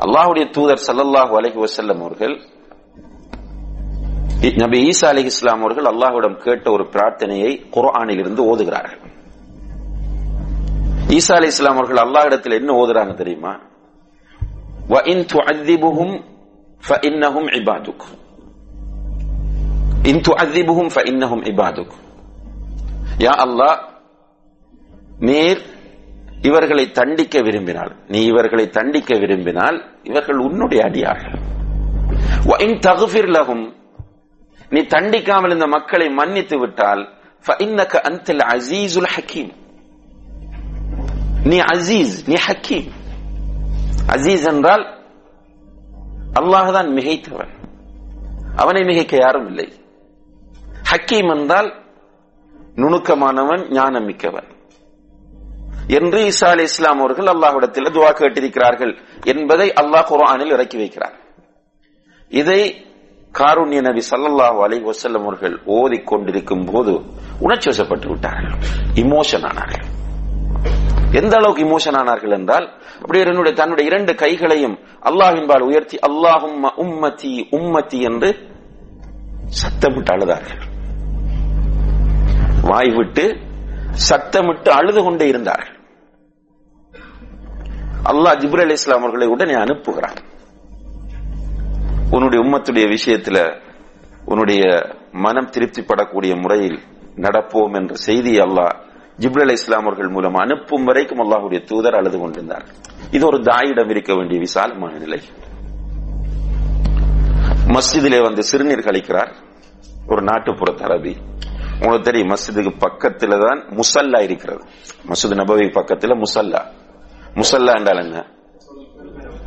அல்லாஹுடைய தூதர் சல்லல்லாஹு அலஹி வசல்லம் அவர்கள் நபி ஈசா அலி இஸ்லாம் அவர்கள் அல்லாஹுடம் கேட்ட ஒரு பிரார்த்தனையை குரானில் இருந்து ஓதுகிறார்கள். ஈசா அலி இஸ்லாம் அவர்கள் அல்லாஹ் என்ன ஓதுறாங்க தெரியுமா? இபாதுக். யா அல்லாஹ் நீர் இவர்களை தண்டிக்க விரும்பினால் நீ இவர்களை தண்டிக்க விரும்பினால் இவர்கள் உன்னுடைய அடியார்கள். தகுஃபிர் லகும் நீ தண்டிக்காமல் இந்த மக்களை மன்னித்து விட்டால் அந்தில் அசீசுல் ஹக்கீம். நீ அசீஸ் நீ ஹக்கீம். அசீஸ் என்றால் அல்லாஹ் தான் மிகைத்தவன். அவனை மிகைக்க யாரும் இல்லை. ஹக்கீம் என்றால் நுணுக்கமானவன் ஞானமிக்கவன். என்று ஈசா அலி இஸ்லாம் அவர்கள் அல்லாஹ்விடத்தில் துவா கேட்டிருக்கிறார்கள் என்பதை அல்லாஹ் குரானில் இறக்கி வைக்கிறார். இதை காருண்ய நபி சல்லல்லாஹு அலி வசல்லம் அவர்கள் ஓதிக் கொண்டிருக்கும் போது உணர்ச்சி வசப்பட்டு விட்டார்கள். இமோஷன் ஆனார்கள். எந்த அளவுக்கு இமோஷன் ஆனார்கள் என்றால் அப்படியே என்னுடைய தன்னுடைய இரண்டு கைகளையும் அல்லாஹின்பால் உயர்த்தி அல்லாஹும் உம்மதி உம்மதி என்று சத்தமிட்டு அழுதார்கள். வாய் விட்டு சத்தமிட்டு அழுது கொண்டே இருந்தார்கள். அல்லாஹ் ஜிப்ரல் அலி இஸ்லாம் அவர்களை உடனே அனுப்புகிறார் உன்னுடைய உம்மத்துடைய விஷயத்துல உன்னுடைய மனம் திருப்திப்படக்கூடிய முறையில் நடப்போம் என்ற செய்தி அல்லாஹ் ஜிப்ரல் அலி இஸ்லாம் அவர்கள் மூலம் அனுப்பும் வரைக்கும் அல்லாஹுடைய தூதர் அழுது கொண்டிருந்தார். இது ஒரு தாயிடம் இருக்க வேண்டிய விசாலமான நிலை. மஸ்ஜிதிலே வந்து சிறுநீர் கழிக்கிறார். ஒரு நாட்டுப்புற தரபி உங்களுக்கு தெரியும் மஸ்ஜிதுக்கு பக்கத்துல தான் முசல்லா இருக்கிறது. மசூத் நபவி பக்கத்துல முசல்லா. முசல்லா என்றால் என்ன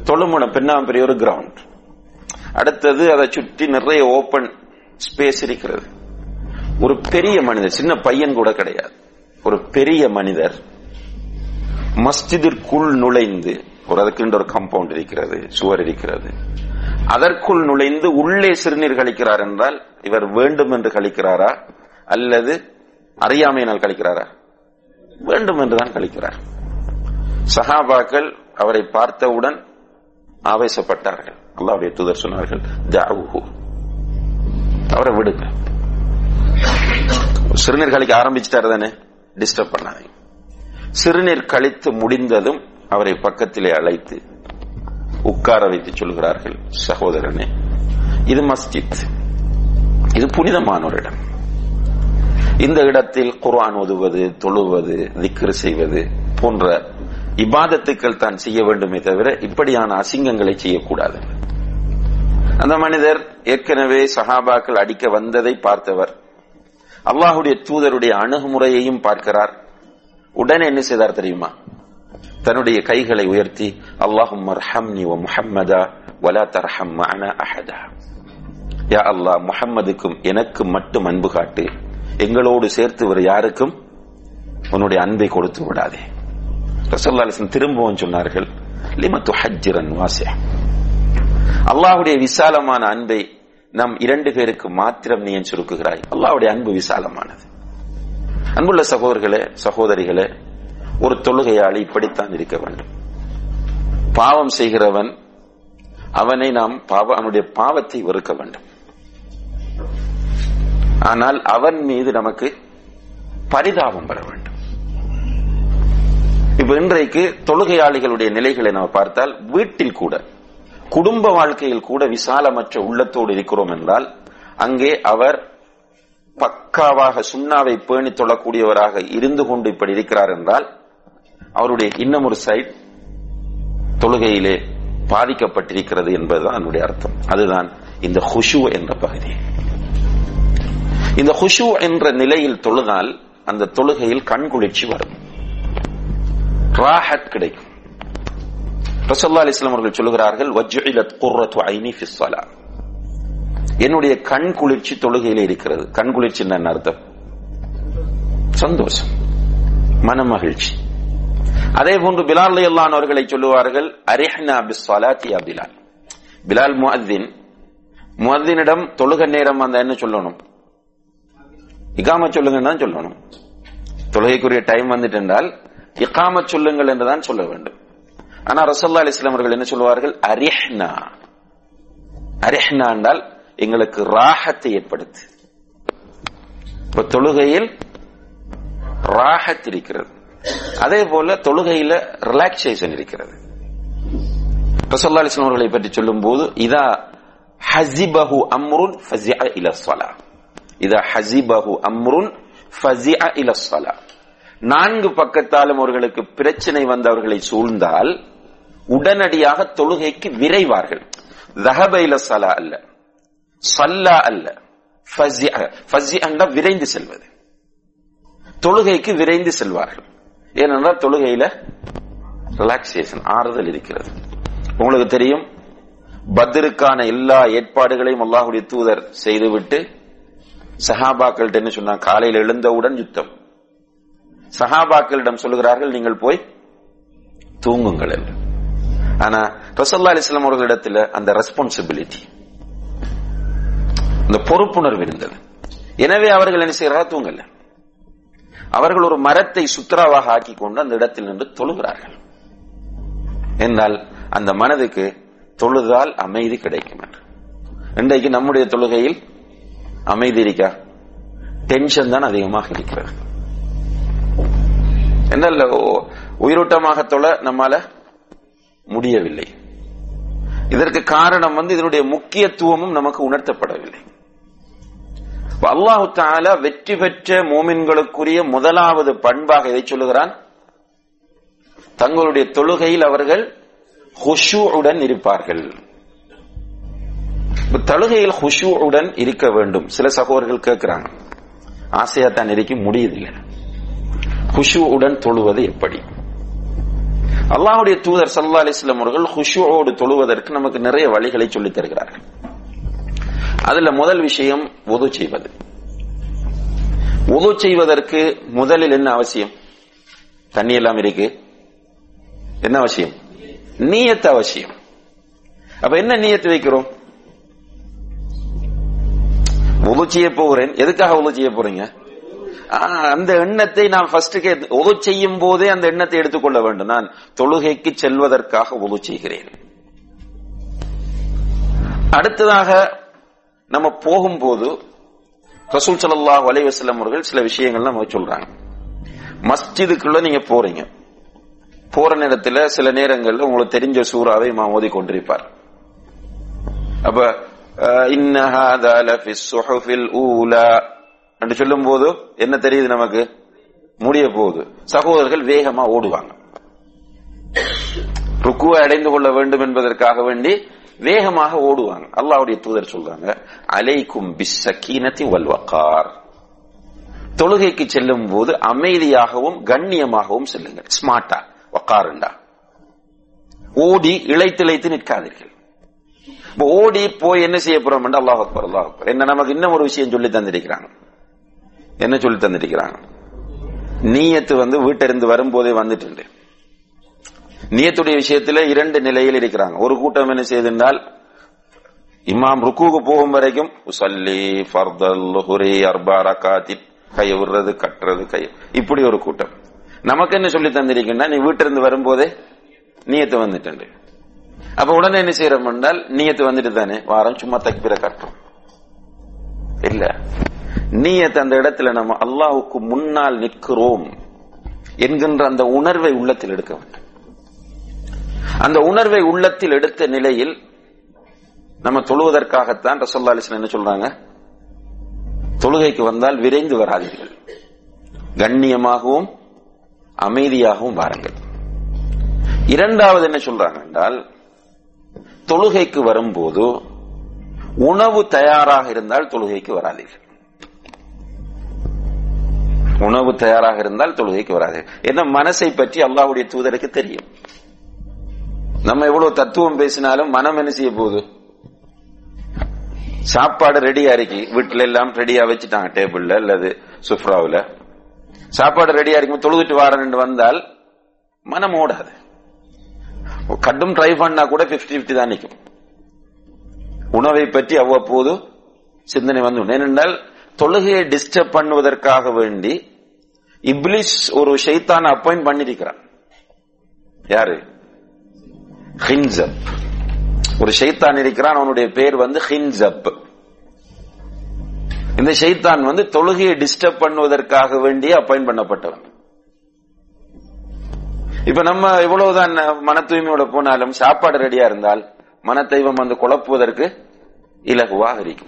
தொழுமுனம் பெண்ணாம் பெரிய ஒரு கிரவுண்ட் அடுத்தது அதை சுற்றி நிறைய ஓபன் ஸ்பேஸ் இருக்கிறது. ஒரு பெரிய மனிதர் சின்ன பையன் கூட கிடையாது. ஒரு பெரிய மனிதர் மஸ்ஜிதிற்குள் நுழைந்து ஒரு அதுக்குன்ற ஒரு கம்பவுண்ட் இருக்கிறது சுவர் இருக்கிறது. அதற்குள் நுழைந்து உள்ளே சிறுநீர் கழிக்கிறார் என்றால் இவர் வேண்டும் என்று கழிக்கிறாரா? அல்லது அறியாமையினால் கழிக்கிறாரா? வேண்டும் என்றுதான் கழிக்கிறார். சஹாபாக்கள் அவரை பார்த்தவுடன் ஆவேசப்பட்டார்கள். அல்லாவுடைய தூதர் சொன்னார்கள் ஜாவுஹு அவரை விடுங்க. சிறுநீர் கழிக்க ஆரம்பிச்சிட்டாரு தானே? டிஸ்டர்ப் பண்ணாதீங்க. சிறுநீர் கழித்து முடிந்ததும் அவரை பக்கத்திலே அழைத்து உட்கார வைத்து சொல்கிறார்கள் சகோதரனே இது மஸ்ஜித். இது புனிதமான ஒரு இடம். இந்த இடத்தில் குர்ஆன் ஓதுவது தொழுவது திக்ரு செய்வது போன்ற இபாதத்துக்கள் தான் செய்ய வேண்டுமே தவிர இப்படியான அசிங்கங்களை செய்யக்கூடாது. அந்த மனிதர் ஏற்கனவே சஹாபாக்கள் அடிக்க வந்ததை பார்த்தவர் அல்லாஹுடைய தூதருடைய அணுகுமுறையையும் பார்க்கிறார். உடனே என்ன செய்தார் தெரியுமா? தன்னுடைய கைகளை உயர்த்தி அல்லாஹும் மர்ஹம்னி வ முஹம்மதா வலா தர்ஹம் அஹதா. யா அல்லாஹ் முஹம்மதுக்கும் எனக்கு மட்டும் அன்பு காட்டு. எங்களோடு சேர்த்து வர யாருக்கும்? உன்னுடைய அன்பை கொடுத்து விடாதே. ரசல்லா அலிஸ்லம் திரும்பவும் சொன்னார்கள் லிமத்து ஹஜ்ஜிரன் வாசியா அல்லாஹுடைய விசாலமான அன்பை நம் இரண்டு பேருக்கு மாத்திரம் நீ ஏன் சுருக்குகிறாய்? அல்லாவுடைய அன்பு விசாலமானது. அன்புள்ள சகோதரர்களே சகோதரிகளே ஒரு தொழுகையாளி இப்படித்தான் இருக்க வேண்டும். பாவம் செய்கிறவன் அவனை நாம் பாவ அவனுடைய பாவத்தை வெறுக்க வேண்டும். ஆனால் அவன் மீது நமக்கு பரிதாபம் பெற வேண்டும். இப்ப இன்றைக்கு தொழுகையாளிகளுடைய நிலைகளை நாம் பார்த்தால் வீட்டில் கூட குடும்ப வாழ்க்கையில் கூட விசாலமற்ற உள்ளத்தோடு இருக்கிறோம் என்றால் அங்கே அவர் பக்காவாக சுண்ணாவை பேணி தொழக்கூடியவராக இருந்து கொண்டு இப்படி இருக்கிறார் என்றால் அவருடைய இன்னும் ஒரு சைட் தொழுகையிலே பாதிக்கப்பட்டிருக்கிறது என்பதுதான் என்னுடைய அர்த்தம். அதுதான் இந்த ஹுஷு என்ற பகுதி. இந்த ஹுஷு என்ற நிலையில் தொழுதால் அந்த தொழுகையில் கண்குளிர்ச்சி வரும். ராஹத் கிடைக்கும். ரசல்லா அலிஸ்லாம் அவர்கள் சொல்லுகிறார்கள் வஜ்இலத் குர்ரத்து ஐனி என்னுடைய கண் குளிர்ச்சி தொழுகையில் இருக்கிறது. கண் குளிர்ச்சி என்ன அர்த்தம்? சந்தோஷம். மன மகிழ்ச்சி அதே போன்று பிலால் அல்லான் அவர்களை சொல்லுவார்கள் அரிஹ்னா பிஸ் ஸலாத்தி பிலால். பிலால் முஅத்தின் முஅத்தினிடம் தொழுக நேரம் அந்த என்ன சொல்லணும்? இகாம சொல்லுங்கன்னு தான் சொல்லணும். தொழுகைக்குரிய டைம் வந்துட்டு என்றால் இக்காம சொல்லுங்கள் என்றுதான் சொல்ல வேண்டும். ஆனா ரசல்லா அலிஸ்லாம் அவர்கள் என்ன சொல்லுவார்கள்? அரிஹ்னா. அரிஹ்னா என்றால் எங்களுக்கு ராகத்தை ஏற்படுத்து. இப்ப தொழுகையில் ராகத் இருக்கிறது. அதே போல தொழுகையில ரிலாக்ஸேஷன் இருக்கிறது. ரசல்லா அலிஸ்லாம் அவர்களை பற்றி சொல்லும் போது இதா ஹசிபஹு அம்ருன் ஃபஸிஅ இல ஸலா இதா ஹசிபஹு அம்ருன் ஃபஸிஅ இல ஸலா நான்கு பக்கத்தாலும் அவர்களுக்கு பிரச்சனை வந்தவர்களை சூழ்ந்தால் உடனடியாக தொழுகைக்கு விரைவார்கள். தஹபைல சலா அல்ல. சல்லா அல்ல. விரைந்து செல்வது. தொழுகைக்கு விரைந்து செல்வார்கள். ஏனென்றால் தொழுகையில ரிலாக்ஸேஷன் ஆறுதல் இருக்கிறது. உங்களுக்கு தெரியும் பத்ருக்கான எல்லா ஏற்பாடுகளையும் அல்லாஹுடைய தூதர் செய்துவிட்டு சஹாபாக்கள்கிட்ட என்ன சொன்னா காலையில் எழுந்தவுடன் யுத்தம். சஹாபாக்களிடம் சொல்லுகிறார்கள் நீங்கள் போய் தூங்குங்கள் என்று. ஆனா ரசல்லா அலிஸ்லாம் அவர்களிடத்தில் அந்த ரெஸ்பான்சிபிலிட்டி இந்த பொறுப்புணர்வு இருந்தது. எனவே அவர்கள் என்ன செய்யறா தூங்கல. அவர்கள் ஒரு மரத்தை சுத்ராவாக ஆக்கி கொண்டு அந்த இடத்தில் நின்று தொழுகிறார்கள். என்றால் அந்த மனதுக்கு தொழுதால் அமைதி கிடைக்கும் என்று. இன்றைக்கு நம்முடைய தொழுகையில் அமைதி இருக்கா? டென்ஷன் தான் அதிகமாக இருக்கிறது. என்ன உயிரோட்டமாக தொழ நம்மால முடியவில்லை. இதற்கு காரணம் வந்து இதனுடைய முக்கியத்துவமும் நமக்கு உணர்த்தப்படவில்லை. அல்லாஹு தாலா வெற்றி பெற்ற மோமின்களுக்குரிய முதலாவது பண்பாக இதை சொல்லுகிறான்? தங்களுடைய தொழுகையில் அவர்கள் ஹுஷூவுடன் இருப்பார்கள். தொழுகையில் ஹுஷூவுடன் இருக்க வேண்டும். சில சகோதரர்கள் கேட்கிறாங்க ஆசையா தான் இருக்க முடியுதில்லை குஷுவுடன் தொழுவது எப்படி? அல்லாஹுடைய தூதர் சல்லா அலிஸ்லாம் அவர்கள் ஹுஷுவோடு தொழுவதற்கு நமக்கு நிறைய வழிகளை சொல்லித் தருகிறார்கள். அதுல முதல் விஷயம் உது செய்வது. உது செய்வதற்கு முதலில் என்ன அவசியம்? தண்ணி எல்லாம் இருக்கு. என்ன அவசியம்? நீயத்து அவசியம். அப்ப என்ன நீயத்து வைக்கிறோம்? உது செய்ய போகிறேன் எதுக்காக உது செய்ய போறீங்க? அந்த எண்ணத்தை நான் ஃபர்ஸ்ட் உது செய்யும் போதே அந்த எண்ணத்தை எடுத்துக்கொள்ள வேண்டும். நான் தொழுகைக்கு செல்வதற்காக உது செய்கிறேன். அடுத்ததாக நம்ம போகும்போது ரசூல் சல்லாஹ் வலைவசலம் அவர்கள் சில விஷயங்கள் நம்ம சொல்றாங்க. மஸ்ஜிதுக்குள்ள நீங்க போறீங்க. போற நேரத்துல சில நேரங்கள்ல உங்களுக்கு தெரிஞ்ச சூறாவை மா ஓதி கொண்டிருப்பார் அப்ப என்று சொல்லும் போது என்ன தெரியுது நமக்கு? முடிய போகுது. சகோதரர்கள் வேகமா ஓடுவாங்க. ருக்குவை அடைந்து கொள்ள வேண்டும் என்பதற்காக வேண்டி வேகமாக ஓடுவாங்க. அல்லாவுடைய தூதர் சொல்றாங்க அலைக்கும் பிஸ்ஸக்கீனத்தி வல்வக்கார் தொழுகைக்கு செல்லும் போது அமைதியாகவும் கண்ணியமாகவும் செல்லுங்கள். ஸ்மார்ட்டா வக்காருண்டா ஓடி இழைத்திழைத்து நிற்காதீர்கள். ஓடி போய் என்ன செய்ய போறோம் அல்லாஹ் அக்பர் அல்லாஹ் அக்பர். என்ன நமக்கு இன்னும் ஒரு விஷயம் சொல்லி தந்திருக்கிறாங்க. என்ன சொல்லி தந்திருக்கிறாங்க? நீயத்து வந்து வீட்டிலிருந்து வரும்போதே வந்துட்டு நீயத்துடைய விஷயத்துல இரண்டு நிலையில் இருக்கிறாங்க. ஒரு கூட்டம் என்ன செய்திருந்தால் இமாம் ருக்குக்கு போகும் வரைக்கும் உசல்லி ஃபர்தல் ஹுரி அர்பா ரகாத்தி கையை விடுறது கட்டுறது கை. இப்படி ஒரு கூட்டம். நமக்கு என்ன சொல்லி தந்திருக்குன்னா நீ வீட்டிலிருந்து வரும்போதே நீயத்து வந்துட்டு அப்ப உடனே என்ன செய்யறோம் என்றால் நீயத்து வந்துட்டு தானே வாரம் சும்மா தக்பிர கட்டுறோம். இல்ல. நீயத்து அந்த இடத்துல நம்ம அல்லாஹுக்கு முன்னால் நிற்கிறோம் என்கின்ற அந்த உணர்வை உள்ளத்தில் எடுக்க வேண்டும். அந்த உணர்வை உள்ளத்தில் எடுத்த நிலையில் நம்ம தொழுவதற்காகத்தான் ரசோல்லா அலிஸ்லாம் என்ன சொல்றாங்க? தொழுகைக்கு வந்தால் விரைந்து வராதீர்கள். கண்ணியமாகவும் அமைதியாகவும் வாருங்கள். இரண்டாவது என்ன சொல்றாங்க என்றால் தொழுகைக்கு வரும்போது உணவு தயாராக இருந்தால் தொழுகைக்கு வராதீர்கள். உணவு தயாராக இருந்தால் தொழுகைக்கு வராது. என்ன மனசை பற்றி அல்லாவுடைய தூதருக்கு தெரியும். நம்ம எவ்வளவு தத்துவம் பேசினாலும் மனம் என்ன செய்ய போகுது? சாப்பாடு ரெடியா இருக்கு. வீட்டுல எல்லாம் ரெடியா வச்சுட்டாங்க. டேபிள்ல அல்லது சுப்ராவில் சாப்பாடு ரெடியா இருக்கும் தொழுதுட்டு வாரன்னு வந்தால் மனம் ஓடாது. கடும் ட்ரை பண்ணா கூட பிப்டி பிப்டி தான் நிற்கும் உணவை பற்றி அவ்வப்போது சிந்தனை வந்து ஏனென்றால் தொழுகையை டிஸ்டர்ப் பண்ணுவதற்காக வேண்டி இப்லிஸ் ஒரு ஷைத்தான அப்பாயிண்ட் பண்ணிருக்கிறான். யாரு? ஹின்சப். ஒரு ஷைத்தான் இருக்கிறான் அவனுடைய பேர் வந்து ஹின்சப். இந்த ஷைத்தான் வந்து தொழுகையை டிஸ்டர்ப் பண்ணுவதற்காக வேண்டிய அப்பாயின் பண்ணப்பட்டவன். இப்ப நம்ம இவ்வளவுதான் மன தூய்மையோட போனாலும் சாப்பாடு ரெடியா இருந்தால் மன தெய்வம் வந்து குழப்புவதற்கு இலகுவாக இருக்கும்.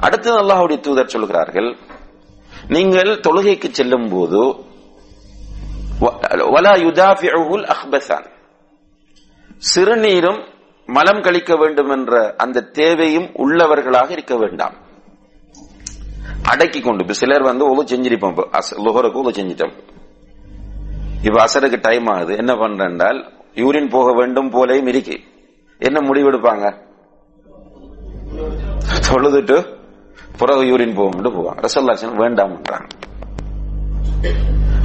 அடுத்து அல்லாஹுடைய தூதர் சொல்கிறார்கள் நீங்கள் தொழுகைக்கு செல்லும் போது அஹ்பசான். சிறுநீரும் மலம் கழிக்க வேண்டும் என்ற அந்த தேவையும் உள்ளவர்களாக இருக்க வேண்டாம். அடக்கி கொண்டு இப்ப சிலர் வந்து ஒழு செஞ்சிருப்போம் லுகருக்கு ஒழு செஞ்சிட்டோம். இப்ப அசருக்கு டைம் ஆகுது. என்ன பண்றால் யூரின் போக வேண்டும் போலேயும் இருக்கு. என்ன முடிவெடுப்பாங்க? தொழுதுட்டு பிறகு யூரின் போக போவாங்க ரசல்லாசன் வேண்டாம்ன்றாங்க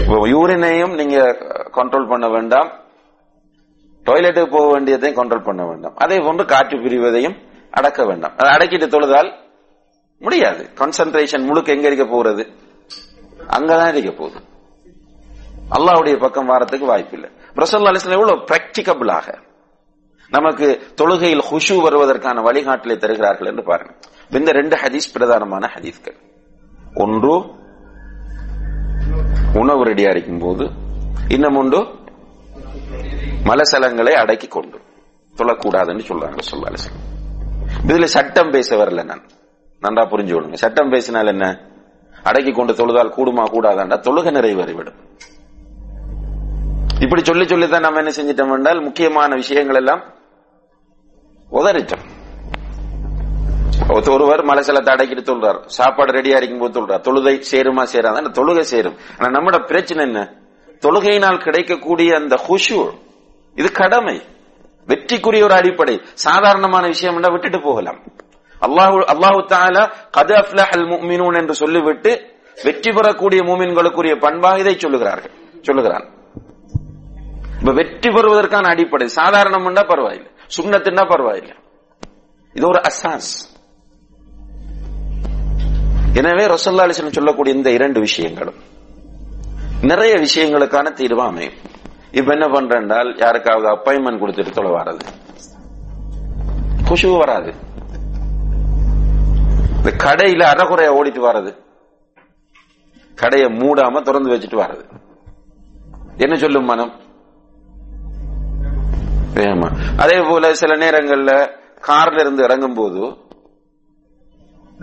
யூரினையும் நீங்க கண்ட்ரோல் பண்ண வேண்டாம். டாய்லெட்டுக்கு போக வேண்டியதையும் கண்ட்ரோல் பண்ண வேண்டாம். அதே போன்று காற்று பிரிவதையும் அடக்க வேண்டாம். அதை அடக்கிட்டு தொழுதால் முடியாது. கான்சென்ட்ரேஷன் முழுக்க எங்க இருக்க போறது? அங்கதான் இருக்க போகுது. அல்லாவுடைய பக்கம் வாரத்துக்கு வாய்ப்பு இல்லை. ரசல்லா அலிஸ்லாம் எவ்வளவு பிராக்டிகபிளாக நமக்கு தொழுகையில் ஹுஷு வருவதற்கான வழிகாட்டலை தருகிறார்கள் என்று பாருங்க. இந்த ரெண்டு ஹதீஸ் பிரதானமான ஹதீஸ்கள். ஒன்று உணவு ரெடியா இருக்கும் போது இன்னும் ஒன்று மலசலங்களை அடக்கி கொண்டு தொழக்கூடாதுன்னு சொல்றாங்க சொல்லா இதுல சட்டம் பேச வரல நான். நன்றா புரிஞ்சு விடுங்க சட்டம் பேசினால் என்ன? அடக்கி கொண்டு தொழுதால் கூடுமா கூடாதாண்டா? தொழுக நிறைவேறிவிடும் இப்படி சொல்லி சொல்லித்தான் நம்ம என்ன செஞ்சிட்டோம் என்றால் முக்கியமான விஷயங்கள் எல்லாம் உதறிட்டோம். ஒருவர் மலசலத்தை தடைக்கிட்டு சொல்றார். சாப்பாடு ரெடியா இருக்கும் போது சொல்றார். தொழுகை சேருமா சேராத? தொழுகை சேரும். ஆனா நம்மட பிரச்சனை என்ன? தொழுகையினால் கிடைக்கக்கூடிய அந்த ஹுஷு இது கடமை. வெற்றிக்குரிய ஒரு அடிப்படை. சாதாரணமான விஷயம் விட்டுட்டு போகலாம். அல்லாஹு அல்லாஹு தாலா கது அஃப்லஹல் முமினூன் என்று சொல்லிவிட்டு வெற்றி பெறக்கூடிய மூமின்களுக்குரிய பண்பாக இதை சொல்லுகிறார்கள். சொல்லுகிறான். இப்ப வெற்றி பெறுவதற்கான அடிப்படை. சாதாரணம்னா பரவாயில்லை. சுண்ணத்துன்னா பரவாயில்லை. இது ஒரு அசாஸ். எனவே ரசல்லா அலிஸ்லம் சொல்லக்கூடிய இந்த இரண்டு விஷயங்களும் நிறைய விஷயங்களுக்கான தீர்வு அமையும். இப்ப என்ன பண்றால் யாருக்காவது அப்பாயின்மெண்ட் கொடுத்துட்டு தொலை வராது குஷு வராது. இந்த கடையில அறகுறைய ஓடிட்டு வர்றது. கடையை மூடாம திறந்து வச்சுட்டு வர்றது. என்ன சொல்லும் மனம்? அதே போல சில நேரங்கள்ல கார்ல இருந்து இறங்கும் போது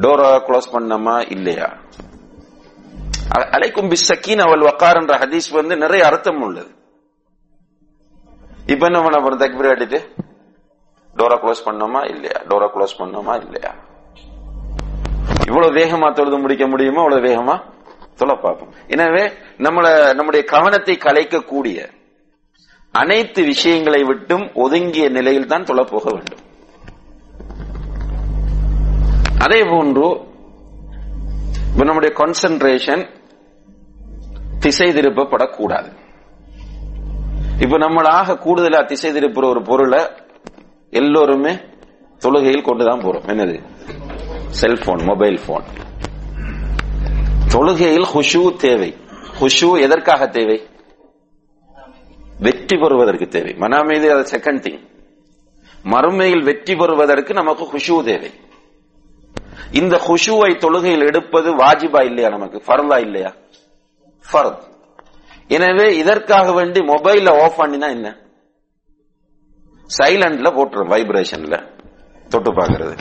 டோரா க்ளோஸ் பண்ணமா? இல்லையா? அலைக்கும் பிசக்கீன் அவள் வக்கார் என்ற ஹதீஸ் வந்து நிறைய அர்த்தம் உள்ளது. இப்ப என்ன பண்ண போறோம்? தக்பீர் அடிட்டு டோரா க்ளோஸ் பண்ணோமா? இல்லையா? டோரா க்ளோஸ் பண்ணோமா? இல்லையா? இவ்வளவு வேகமா தொழுது முடிக்க முடியுமோ? அவ்வளவு வேகமா தொலை பார்ப்போம். எனவே நம்மள நம்முடைய கவனத்தை கலைக்கக்கூடிய அனைத்து விஷயங்களை விட்டும் ஒதுங்கிய நிலையில் தான் தொலை போக வேண்டும். அதே போன்று நம்முடைய கான்சென்ட்ரேஷன் திசை திருப்பப்படக்கூடாது இப்ப நம்மளாக கூடுதலா திசை திருப்புற ஒரு பொருளை எல்லோருமே தொழுகையில் கொண்டுதான் போறோம். என்னது? செல்போன் மொபைல் போன் தொழுகையில் ஹுஷு தேவை. ஹுஷு எதற்காக தேவை? வெற்றி பெறுவதற்கு தேவை. மனாமீது அது செகண்ட் திங் மறுமையில் வெற்றி பெறுவதற்கு நமக்கு ஹுஷு தேவை. இந்த ஹுஷுவை தொழுகையில் எடுப்பது வாஜிபா இல்லையா நமக்கு? ஃபர்லா இல்லையா? ஃபர்த். எனவே இதற்காக வேண்டி மொபைல ஆஃப் பண்ணினா என்ன? சைலண்ட்ல போட்டுரும் வைப்ரேஷன்ல தொட்டு பார்க்கறது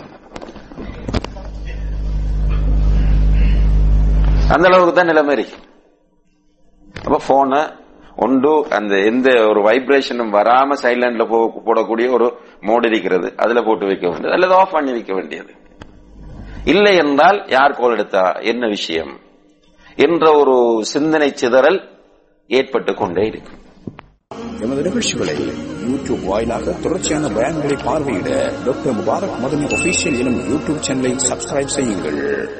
அந்த அளவுக்கு தான் நிலைமை இருக்கு. அப்ப போன ஒன்று அந்த எந்த ஒரு வைப்ரேஷனும் வராம சைலண்ட்ல போடக்கூடிய ஒரு மோடு இருக்கிறது. அதுல போட்டு வைக்க வேண்டியது. அல்லது ஆஃப் பண்ணி வைக்க வேண்டியது. இல்லை என்றால் யார் கோல் எடுத்தா? என்ன விஷயம்? என்ற ஒரு சிந்தனை சிதறல் ஏற்பட்டு கொண்டே இருக்கும். எமது நிகழ்ச்சிகளை யூடியூப் வாயிலாக தொடர்ச்சியான பயன்களை பார்வையிட டாக்டர் முபாரக் மதனி ஒபிஷியல் எனும் யூடியூப் சேனலை சப்ஸ்கிரைப் செய்யுங்கள்.